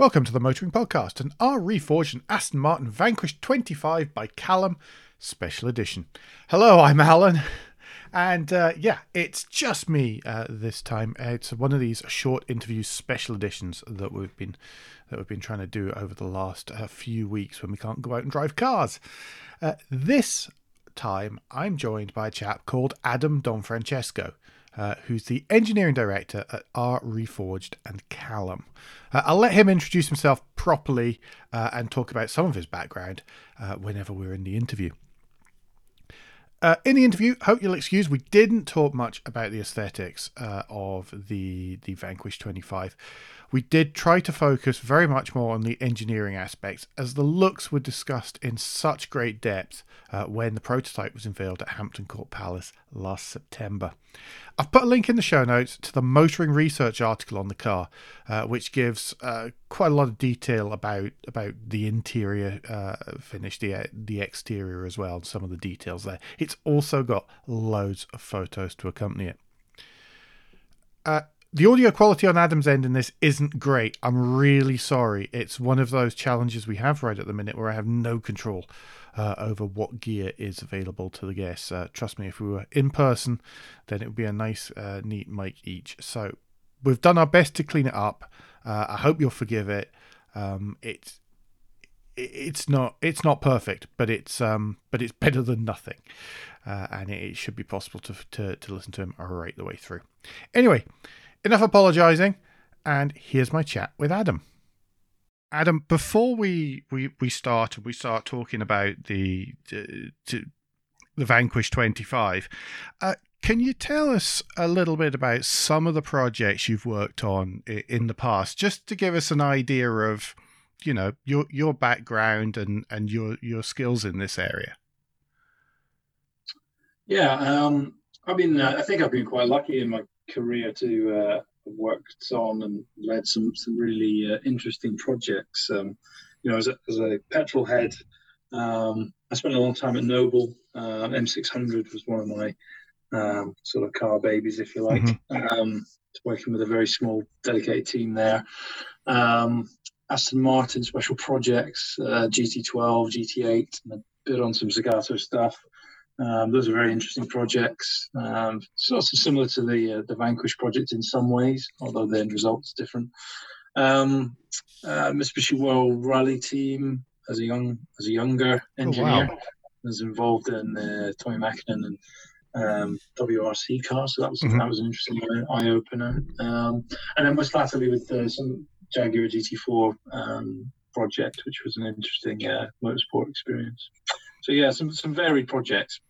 Welcome to the Motoring Podcast, an R Reforged and Aston Martin Vanquish 25 by Callum Special Edition. Hello, I'm Alan, and uh, yeah, it's just me uh, this time. It's one of these short interviews special editions that we've been that we've been trying to do over the last uh, few weeks when we can't go out and drive cars. Uh, this time, I'm joined by a chap called Adam Donfrancesco uh, who's the engineering director at R Reforged and Callum. Uh, I'll let him introduce himself properly uh, and talk about some of his background uh, whenever we're in the interview. Uh, in the interview, hope you'll excuse, we didn't talk much about the aesthetics of the the Vanquish 25. We did try to focus very much more on the engineering aspects, as the looks were discussed in such great depth uh, when the prototype was unveiled at Hampton Court Palace last September. I've put a link in the show notes to the motoring research article on the car, uh, which gives uh, quite a lot of detail about about the interior uh, finish, the the exterior as well, and some of the details there. It's also got loads of photos to accompany it. The audio quality on Adam's end in this isn't great. I'm really sorry. It's one of those challenges we have right at the minute where I have no control uh, over what gear is available to the guests. Uh, trust me, if we were in person, then it would be a nice, uh, neat mic each. So we've done our best to clean it up. Uh, I hope you'll forgive it. Um, it's it's not it's not perfect, but it's um but it's better than nothing, uh, and it, it should be possible to, to to listen to him right the way through. Anyway, enough apologising, and here's my chat with Adam. Adam, before we we we start we start talking about the the, the Vanquish twenty five, uh, can you tell us a little bit about some of the projects you've worked on in the past, just to give us an idea of, you know, your your background and and your your skills in this area? Yeah, um, I mean, uh, I think I've been quite lucky in my career to uh, worked on and led some some really uh, interesting projects. Um, you know, as a, as a petrol head, um, I spent a long time at Noble. Uh, M600 was one of my um, sort of car babies, if you like. Mm-hmm. Um, working with a very small, dedicated team there. Um, Aston Martin special projects, uh, GT12, GT8, and a bit on some Zagato stuff. Um, those are very interesting projects. Um, sort of similar to the uh, the Vanquish project in some ways, although the end result's different. Um, uh, Mitsubishi World Rally Team as a young as a younger engineer oh, wow. was involved in uh, Tommi Mäkinen and um, WRC car, so that was mm-hmm. that was an interesting eye opener. Um, and then most latterly with uh, some Jaguar GT4 um, project, which was an interesting uh, motorsport experience. So yeah, some some varied projects.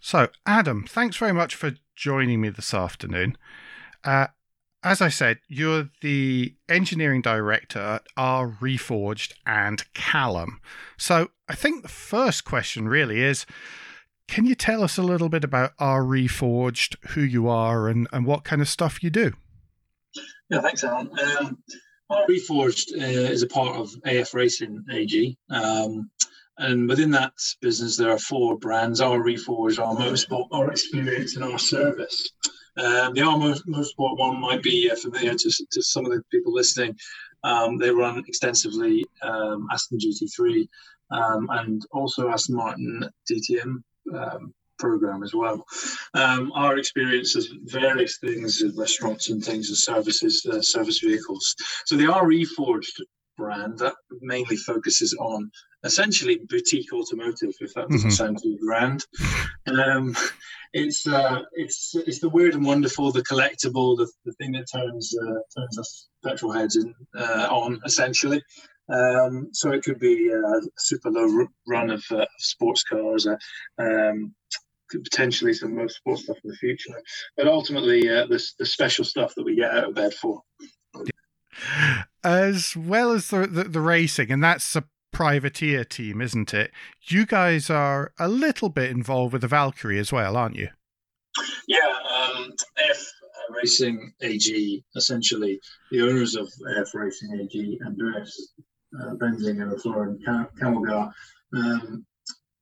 So, Adam, thanks very much for joining me this afternoon. Uh, as I said, you're the engineering director at R Reforged and Callum. So, I think the first question really is can you tell us a little bit about R Reforged, who you are, and, and what kind of stuff you do? Yeah, thanks, Alan. Um, R Reforged uh, is a part of AF Racing AG. Um, and within that business, there are four brands: our Reforge, our Motorsport, our Experience, and our Service. Um, the R Motorsport one might be uh, familiar to, to some of the people listening. Um, they run extensively um, Aston GT3 um, and also Aston Martin DTM um, program as well. Um, our experience is various things, restaurants and things, and services, uh, service vehicles. So the R Reforged brand that mainly focuses on essentially boutique automotive, if that doesn't mm-hmm. sound too grand. Um, it's uh, it's it's the weird and wonderful, the collectible, the, the thing that turns uh, turns us petrol heads in, uh, on essentially. Um, so it could be a super low run of uh, sports cars, uh, um, potentially some motorsport stuff in the future, but ultimately uh, the the special stuff that we get out of bed for as well as the, the, the racing, and that's a privateer team, isn't it? You guys are a little bit involved with the Valkyrie as well, aren't you? Yeah, um, AF Racing AG, essentially the owners of AF Racing AG, Andreas uh, Bänziger and Florian Kamelger, um,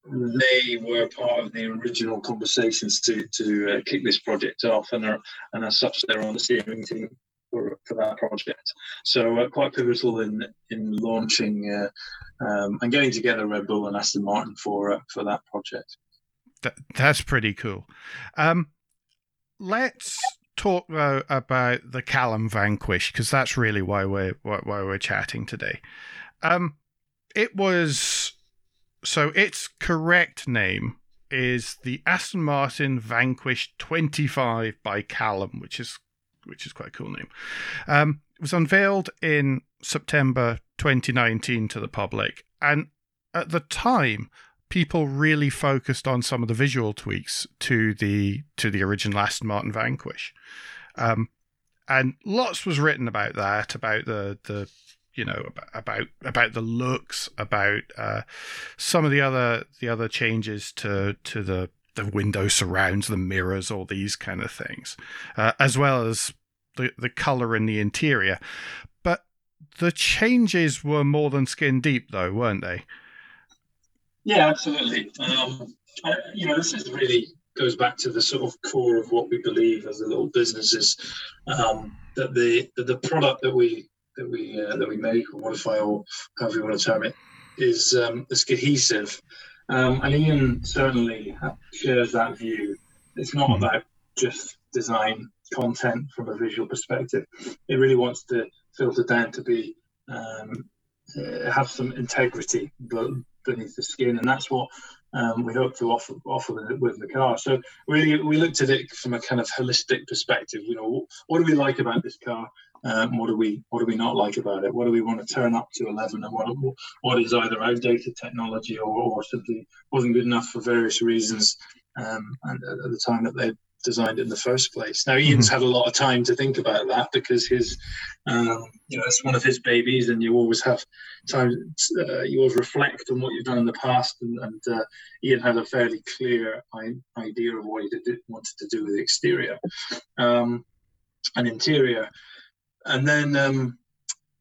they were part of the original conversations to to uh, kick this project off, and are, and as such, they're on the steering team for for that project. So uh, quite pivotal in in launching uh, um, and getting together Red Bull and Aston Martin for uh, for that project. That, that's pretty cool. Um, let's talk though about the Callum Vanquish because that's really why we're why, why we're chatting today. Um, it was so its correct name is the Aston Martin Vanquish 25 by Callum, which is which is quite a cool name. Um, it was unveiled in September 2019 to the public, and at the time, people really focused on some of the visual tweaks to the to the original Aston Martin Vanquish, um, and lots was written about that, about the the you know about about the looks, about uh, some of the other the other changes to to the the window surrounds, the mirrors, all these kind of things, uh, as well as the the color in the interior. But the changes were more than skin deep, though, weren't they? Yeah, absolutely. Um, I, you know, this is really goes back to the sort of core of what we believe as a little businesses um, that the that the product that we that we uh, that we make or modify or however you want to term it is um, is cohesive. Um, and Ian certainly shares that view. It's not mm-hmm. about just design content from a visual perspective. It really wants to filter down to be um, uh, have some integrity beneath the skin, and that's what um, we hope to offer offer with the car. So really, we looked at it from a kind of holistic perspective. You know, what do we like about this car? Um, what do we what do we not like about it? What do we want to turn up to 11? And what what is either outdated technology or, or simply wasn't good enough for various reasons um, and at the time that they designed it in the first place. Now Ian's mm-hmm. had a lot of time to think about that because his, um, you know, it's one of his babies, and you always have time. Uh, you always reflect on what you've done in the past, and, and uh, Ian had a fairly clear idea of what he did, wanted to do with the exterior um, and interior, and then. Um,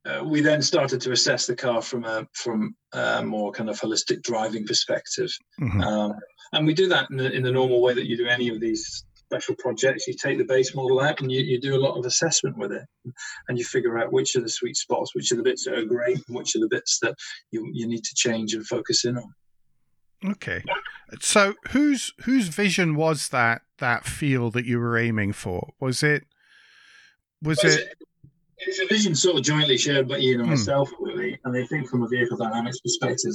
uh, we then started to assess the car from a from a more kind of holistic driving perspective, mm-hmm. um, and we do that in the, in the normal way that you do any of these special projects, you take the base model out and you, you do a lot of assessment with it and you figure out which are the sweet spots, which are the bits that are great, and which are the bits that you, you need to change and focus in on. Okay. So whose whose vision was that that feel that you were aiming for? Was it was well, it it's a vision sort of jointly shared by Ian and hmm. myself, really. And I think from a vehicle dynamics perspective,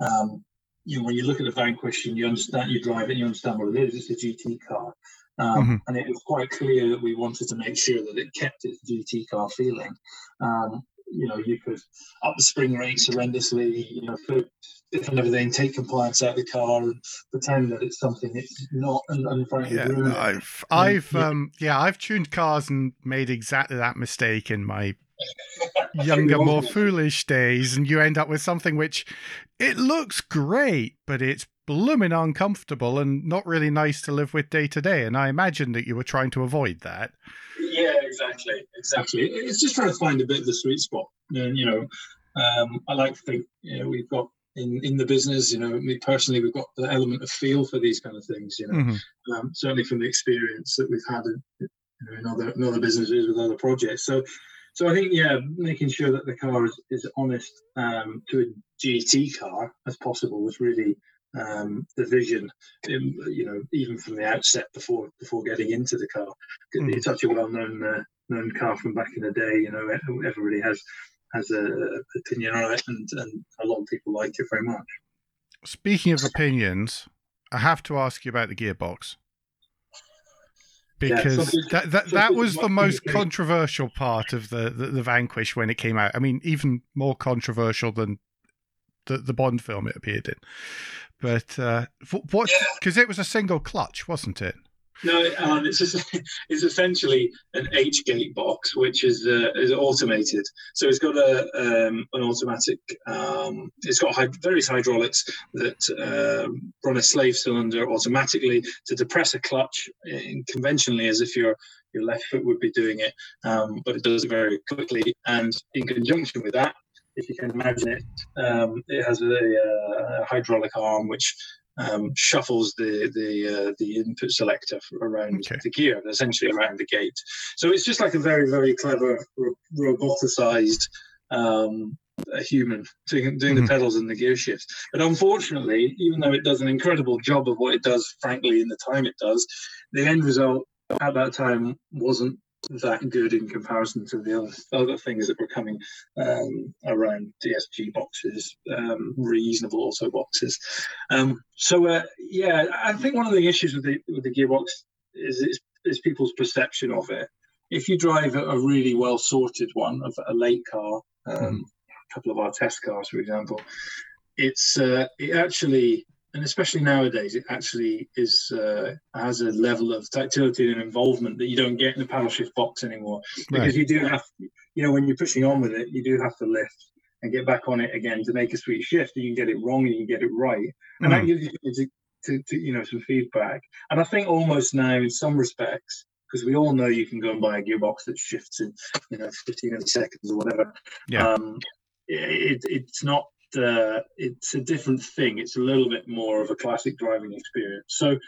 um, you know, when you look at the Vanquish and you understand, you drive it, and you understand what it is. It's a GT car. Um, mm-hmm. And it was quite clear that we wanted to make sure that it kept its GT car feeling. Um, you know, you could up the spring rate horrendously, you know, put different everything, take compliance out of the car and pretend that it's something it's not and, and frankly yeah, ruin I've I've yeah. um yeah, I've tuned cars and made exactly that mistake in my younger, more foolish days, and you end up with something which it looks great, but it's blooming uncomfortable and not really nice to live with day to day. And I imagine that you were trying to avoid that. Yeah, exactly, exactly. It's just trying to find a bit of the sweet spot. And you know, um, I like to think you know we've got in in the business. You know, me personally, we've got the element of feel for these kind of things. You know, mm-hmm. um, certainly from the experience that we've had in, you know, in other in other businesses with other projects. So. So I think, yeah, making sure that the car is, is honest um, to a GT car as possible was really um, the vision, um, you know, even from the outset before before getting into the car. Mm. It's such a well-known uh, known car from back in the day. You know, everybody has has a, opinion on it, and, and a lot of people like it very much. Speaking of opinions, I have to ask you about the gearbox because yeah, that that, that was the most controversial part of the, the, the Vanquish when it came out. I mean, even more controversial than the the Bond film it appeared in. But uh, what? Because yeah. it was a single clutch, wasn't it? No, um, it's just, it's essentially an H gate box, which is uh, is automated. So it's got a um, an automatic. Um, it's got hy- various hydraulics that um, run a slave cylinder automatically to depress a clutch in, conventionally, as if your your left foot would be doing it, um, but it does it very quickly. And in conjunction with that, if you can imagine it, um, it has a, a, hydraulic arm which um, shuffles the the uh, the input selector around okay. the gear, essentially around the gate. So it's just like a very very clever ro- roboticized um, human doing, doing mm-hmm. the pedals and the gear shifts. But unfortunately, even though it does an incredible job of what it does, frankly, in the time it does, the end result at that time wasn't that good in comparison to the other, other things that were coming um, around DSG boxes, um, reasonable auto boxes. Um, so uh, yeah, I think one of the issues with the with the gearbox is, is, is people's perception of it. If you drive a, really well sorted one of a late car, mm. a couple of our test cars, for example, it's uh, it actually and especially nowadays, it actually is uh, has a level of tactility and involvement that you don't get in the paddle shift box anymore. Because right. you do have, you know, when you're pushing on with it, you do have to lift and get back on it again to make a sweet shift. And you can get it wrong and you can get it right, and mm. that gives you to, to, to, you know some feedback. And I think almost now, in some respects, because we all know you can go and buy a gearbox that shifts in you know 15 seconds or whatever. Yeah. Um, it, it's not uh, it's a different thing. It's a little bit more of a classic driving experience. So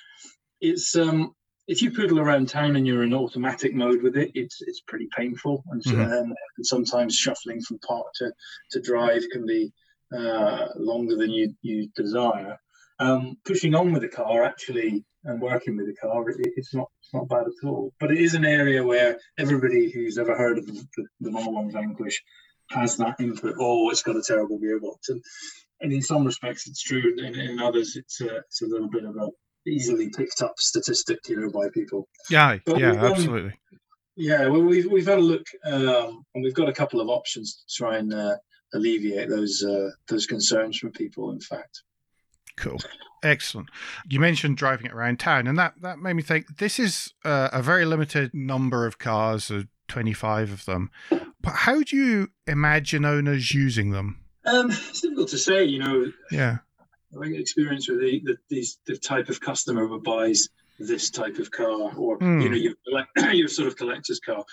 it's um, if you poodle around town and you're in automatic mode with it, it's it's pretty painful, and, mm-hmm. um, and sometimes shuffling from park to to drive can be uh, longer than you you desire. Um, pushing on with the car actually and working with the car, it, it's not it's not bad at all. But it is an area where everybody who's ever heard of the, the, the Vanquish has that input. Oh, it's got a terrible gearbox, and and in some respects it's true, and in others it's a, it's a little bit of a easily picked up statistic, you know, by people. Yeah, but yeah, absolutely. Yeah, well, we've we've had a look, um, and we've got a couple of options to try and uh, alleviate those uh, those concerns from people. In fact. Cool. Excellent. You mentioned driving it around town, and that, that made me think this is uh, a very limited number of cars, uh, 25 of them. But how do you imagine owners using them? Um, it's difficult to say, you know. Yeah. I think experience with the, the, these, the type of customer who buys this type of car or, mm. you know, your, your sort of collector's car,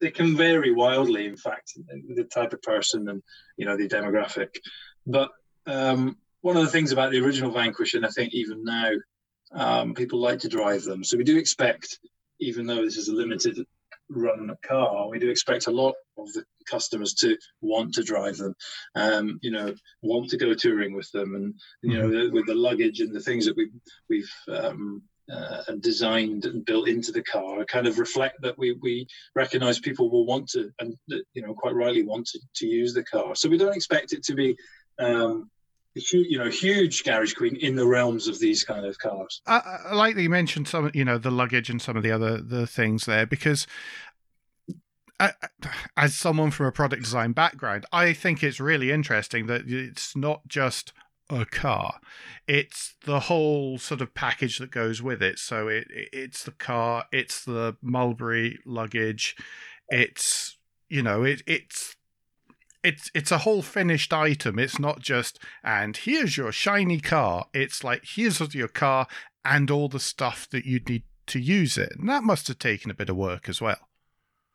they can vary wildly, in fact, the type of person and, you know, the demographic. But um, one of the things about the original Vanquish, and I think even now, um, people like to drive them. So we do expect, even though this is a limited run a car, we do expect a lot of the customers to want to drive them, um, you know, want to go touring with them, and you know, mm-hmm. with the luggage and the things that we we've um, uh, designed and built into the car, kind of reflect that we we recognise people will want to, and you know, quite rightly want to, to use the car. So we don't expect it to be. Um, you know, huge garage queen in the realms of these kind of cars. I, I like that you mentioned some, you know, the luggage and some of the other the things there because as someone from a product design background, I think it's really interesting that it's not just a car; it's the whole sort of package that goes with it. So it it's the car, it's the Mulberry luggage, it's you know it it's it's it's a whole finished item. It's not just and here's your shiny car. It's like here's your car and all the stuff that you'd need to use it. And that must have taken a bit of work as well.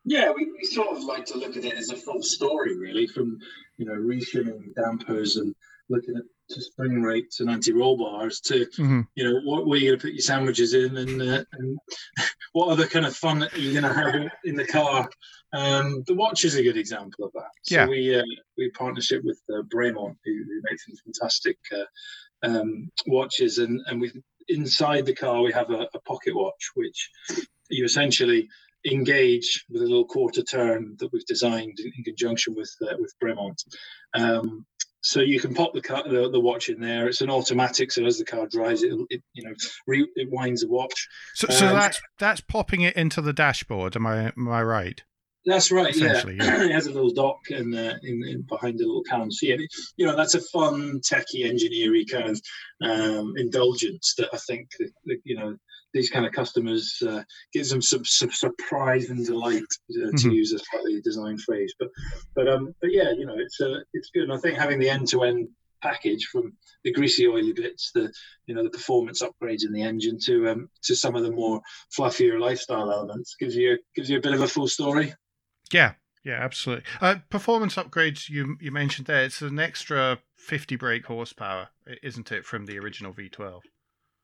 Yeah, we, we sort of like to look at it as a full story, really, from you know reshimming dampers and looking at to spring rates and anti-roll bars to mm-hmm. you know what where you're going to put your sandwiches in and, uh, and what other kind of fun you're going to have in the car. Um, the watch is a good example of that. So yeah. we uh, we partnership with uh, Bremont, who, who makes some fantastic uh, um, watches, and and we inside the car we have a, a pocket watch, which you essentially engage with a little quarter turn that we've designed in, in conjunction with uh, with Bremont. Um, so you can pop the, car, the, the watch in there. It's an automatic, so as the car drives, it, it you know re, it winds the watch. So, so um, that's that's popping it into the dashboard. Am I am I right? That's right. Yeah. yeah. it has a little dock and uh, in, in, behind a little can. So yeah, you know that's a fun techie engineering kind of um, indulgence that I think that, you know these kind of customers uh, gives them some, some surprise and delight uh, mm-hmm. to use a slightly designed phrase. But but um but yeah, you know it's uh, it's good. And I think having the end to end package from the greasy oily bits, the you know the performance upgrades in the engine to um to some of the more fluffier lifestyle elements gives you gives you a bit of a full story. Yeah, yeah, absolutely. Uh, performance upgrades you you mentioned there. It's an extra fifty brake horsepower, isn't it, from the original V12?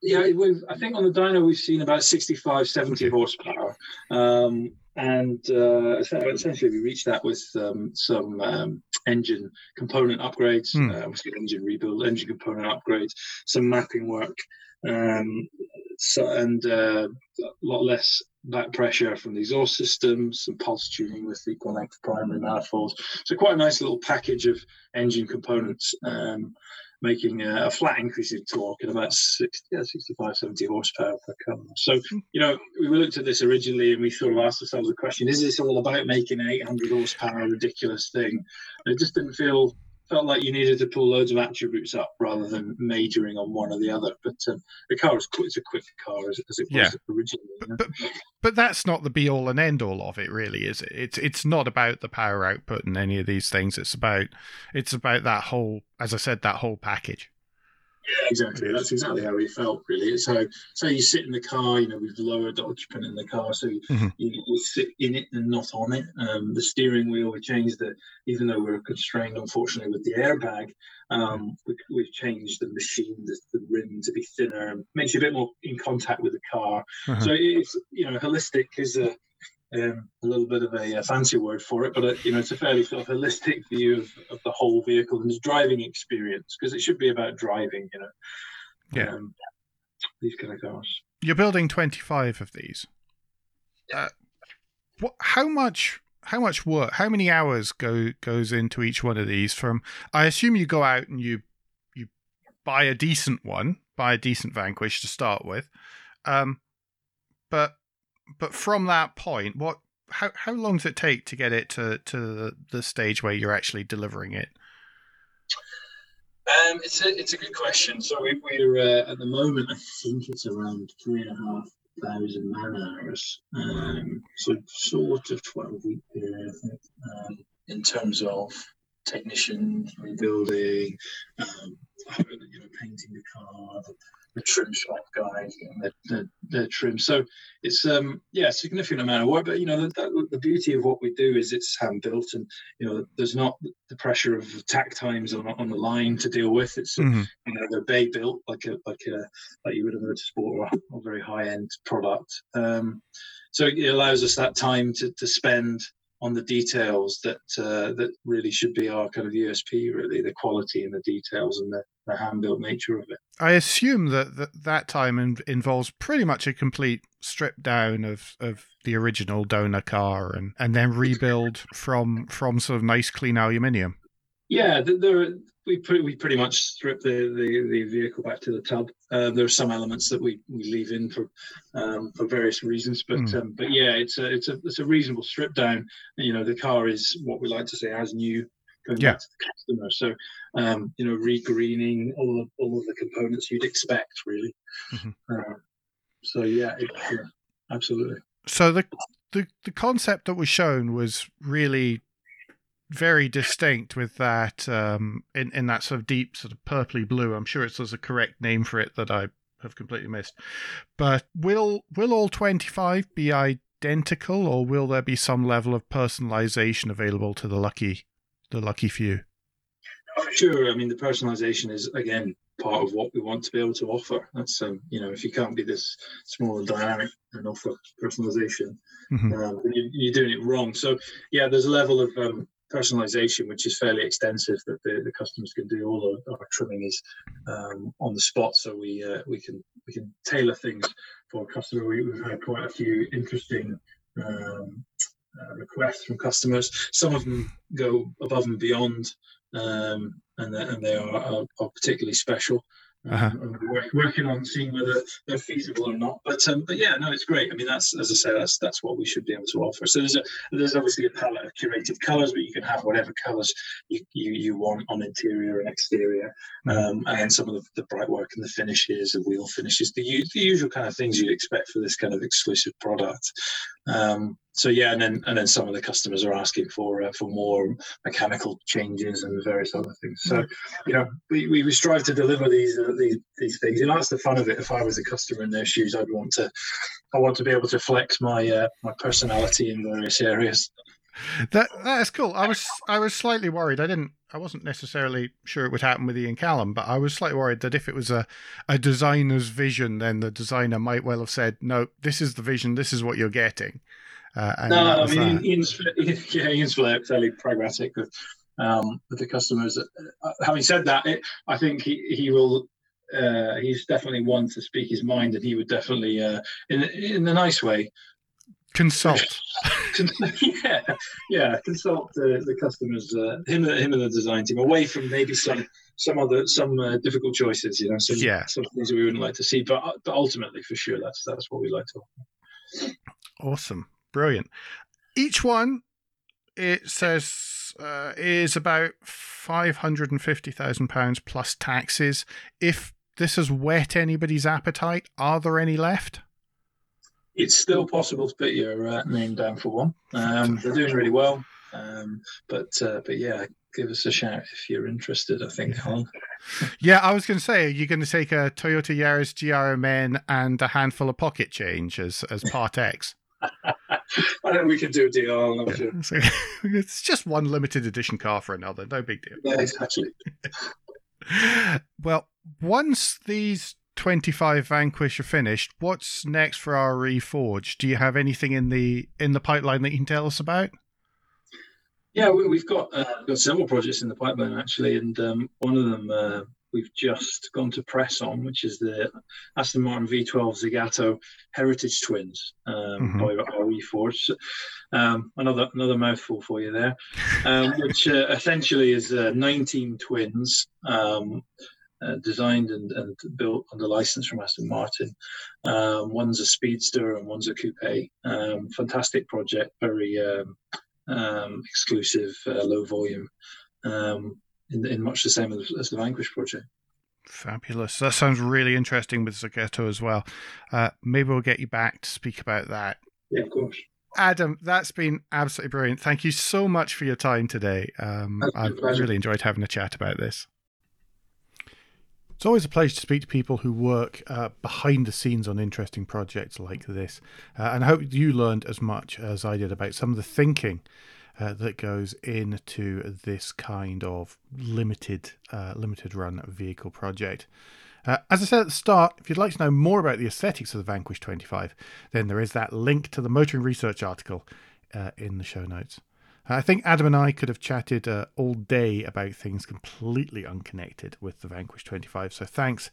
yeah, I think on the dyno we've seen about 65, 70 horsepower. Um, and uh, essentially we reached that with um, some um, engine component upgrades, mm. uh, engine rebuild, engine component upgrades, some mapping work, um, so, and uh, a lot less back pressure from the exhaust systems, some pulse tuning with equal length primary manifolds. So quite a nice little package of engine components. Um, making a, a, flat increase in torque at about 60, yeah, 65, 70 horsepower per car. So, hmm. you know, we looked at this originally and we sort of asked ourselves the question, is this all about making an 800 horsepower ridiculous thing? And it just didn't feel felt like you needed to pull loads of attributes up rather than majoring on one or the other. But um, the car is it's a quick car as, as it was yeah. originally. But, but, but that's not the be all and end all of it, really, is it? It's it's not about the power output and any of these things. It's about it's about that whole, as I said, that whole package. Yeah, exactly. That's exactly how we felt, really. So, so you sit in the car, you know, we've lowered the occupant in the car, so mm-hmm. you, you, sit in it and not on it. Um, the steering wheel, we changed the, even though we are constrained, unfortunately, with the airbag, um, we, have changed the machine, the, the, rim to be thinner, and makes you a bit more in contact with the car. Uh-huh. So it's, you know, holistic is a, um, a little bit of a, a, fancy word for it, but uh, you know it's a fairly sort of holistic view of, of the whole vehicle and its driving experience because it should be about driving, you know. Yeah. Um, these kind of cars. You're building 25 of these. Uh, what? How much? How much work? How many hours go goes into each one of these? From I assume you go out and you you buy a decent one, buy a decent Vanquish to start with, um, but but from that point, what how how long does it take to get it to to the, stage where you're actually delivering it? Um, it's a it's a good question. So we, we're uh, at the moment, I think it's around three and a half thousand man hours. Um, so sort of twelve week period, I think, um, in terms of technicians rebuilding, um, you know, painting the car, the trim shop guys the, the, the, trim. So it's um yeah, significant amount of work. But you know, the, the beauty of what we do is it's hand built, and you know, there's not the pressure of takt times on on the line to deal with. It's mm-hmm. you know, they're bay built like a like a like you would have motorsport or a very high end product. Um, so it allows us that time to to spend on the details that uh, that really should be our kind of USP, really the quality and the details and the, the hand built nature of it. I assume that that, that time in, involves pretty much a complete strip down of, of the original donor car and, and then rebuild from from sort of nice clean aluminium. Yeah, there we pretty we pretty much strip the, the, the vehicle back to the tub. Uh, there are some elements that we, we leave in for um, for various reasons, but mm. um, but yeah, it's a it's a it's a reasonable strip down. You know, the car is what we like to say as new going yeah. back to the customer. So um, you know, regreening all of all of the components you'd expect, really. Mm-hmm. Uh, so yeah, it, yeah, absolutely. So the the the concept that was shown was really very distinct with that um, in in that sort of deep sort of purpley blue. I'm sure it's there's a correct name for it that I have completely missed. But will will all 25 be identical, or will there be some level of personalization available to the lucky the lucky few? Sure. I mean, the personalization is again part of what we want to be able to offer. That's um, you know, if you can't be this small and dynamic and offer personalization, mm-hmm. um, you, are doing it wrong. So yeah, there's a level of um, personalization, which is fairly extensive, that the, the customers can do. All our, our trimming is um, on the spot, so we uh, we can we can tailor things for a customer. We, have had quite a few interesting um, uh, requests from customers. Some of them go above and beyond, um, and, and they are, are, are particularly special. Uh-huh. We're working on seeing whether they're feasible or not. But um, but yeah, no, it's great. I mean, that's as I say, that's that's what we should be able to offer. So there's a there's obviously a palette of curated colours, but you can have whatever colours you, you, you want on interior and exterior, mm-hmm. um, and some of the, the bright work and the finishes, the wheel finishes, the, the usual kind of things you'd expect for this kind of exclusive product. Um, so yeah, and then and then some of the customers are asking for uh, for more mechanical changes and various other things. So you know, we, we strive to deliver these uh, these these things. You know, that's the fun of it. If I was a customer in their shoes, I'd want to I want to be able to flex my uh, my personality in various areas. that that is cool. I was I was slightly worried. I didn't. I wasn't necessarily sure it would happen with Ian Callum, but I was slightly worried that if it was a, a designer's vision, then the designer might well have said, "No, this is the vision. This is what you're getting." Uh, no, I mean. Ian's, yeah, Ian's fairly pragmatic with um, with the customers. Uh, having said that, it, I think he, he will. Uh, he's definitely one to speak his mind, and he would definitely, uh, in in a nice way, consult. yeah, yeah, consult the, the customers, uh, him, him and the design team, away from maybe some some other some uh, difficult choices. You know, some yeah. some things that we wouldn't like to see, but but ultimately, for sure, that's that's what we like to. Awesome, brilliant. Each one, it says, uh, is about five hundred and fifty thousand pounds plus taxes. If this has whet anybody's appetite, are there any left? it's still possible to put your uh, name down for one. Um, they're doing really well, um, but uh, but yeah, give us a shout if you're interested. I think. Yeah, I was going to say, are you going to take a Toyota Yaris GRMN and a handful of pocket change as as part X? I think we can do a deal. Yeah, it's just one limited edition car for another. No big deal. Yeah, exactly. well, once these 25 Vanquish are finished, what's next for our Reforge? Do you have anything in the in the pipeline that you can tell us about? Yeah, we, have got uh, got several projects in the pipeline actually, and um, one of them uh, we've just gone to press on, which is the Aston Martin V12 Zagato Heritage Twins um, mm-hmm. by Reforge. Um, another another mouthful for you there, um, which uh, essentially is uh, 19 twins um, uh, designed and, and, built under license from Aston Martin. Um, one's a speedster and one's a coupe. Um, fantastic project, very um, um exclusive, uh, low volume, um, in, in, much the same as, as, the Vanquish project. Fabulous. That sounds really interesting with Zagato as well. Uh, maybe we'll get you back to speak about that. Yeah, of course. Adam, that's been absolutely brilliant. Thank you so much for your time today. Um, I've really enjoyed having a chat about this. It's always a pleasure to speak to people who work uh, behind the scenes on interesting projects like this. Uh, and I hope you learned as much as I did about some of the thinking uh, that goes into this kind of limited, uh, limited run vehicle project. Uh, as I said at the start, if you'd like to know more about the aesthetics of the Vanquish 25, then there is that link to the motoring research article uh, in the show notes. I think Adam and I could have chatted uh, all day about things completely unconnected with the Vanquish 25. So thanks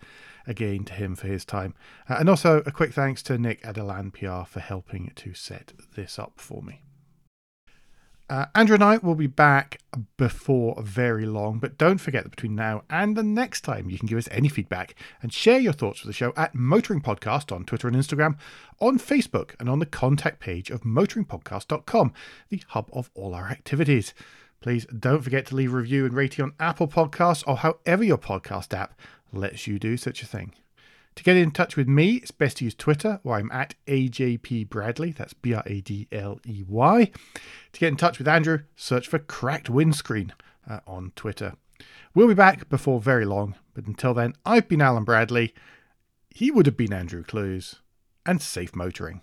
again to him for his time. Uh, and also a quick thanks to Nick at Elan PR for helping to set this up for me. Uh, Andrew and I will be back before very long, but don't forget that between now and the next time, you can give us any feedback and share your thoughts for the show at Motoring Podcast on Twitter and Instagram, on Facebook, and on the contact page of motoringpodcast.com, the hub of all our activities. Please don't forget to leave a review and rating on Apple Podcasts or however your podcast app lets you do such a thing. To get in touch with me, it's best to use Twitter, where I'm at AJP Bradley. That's B R A D L E Y. To get in touch with Andrew, search for Cracked Windscreen uh, on Twitter. We'll be back before very long, but until then, I've been Alan Bradley. He would have been Andrew Clues, and safe motoring.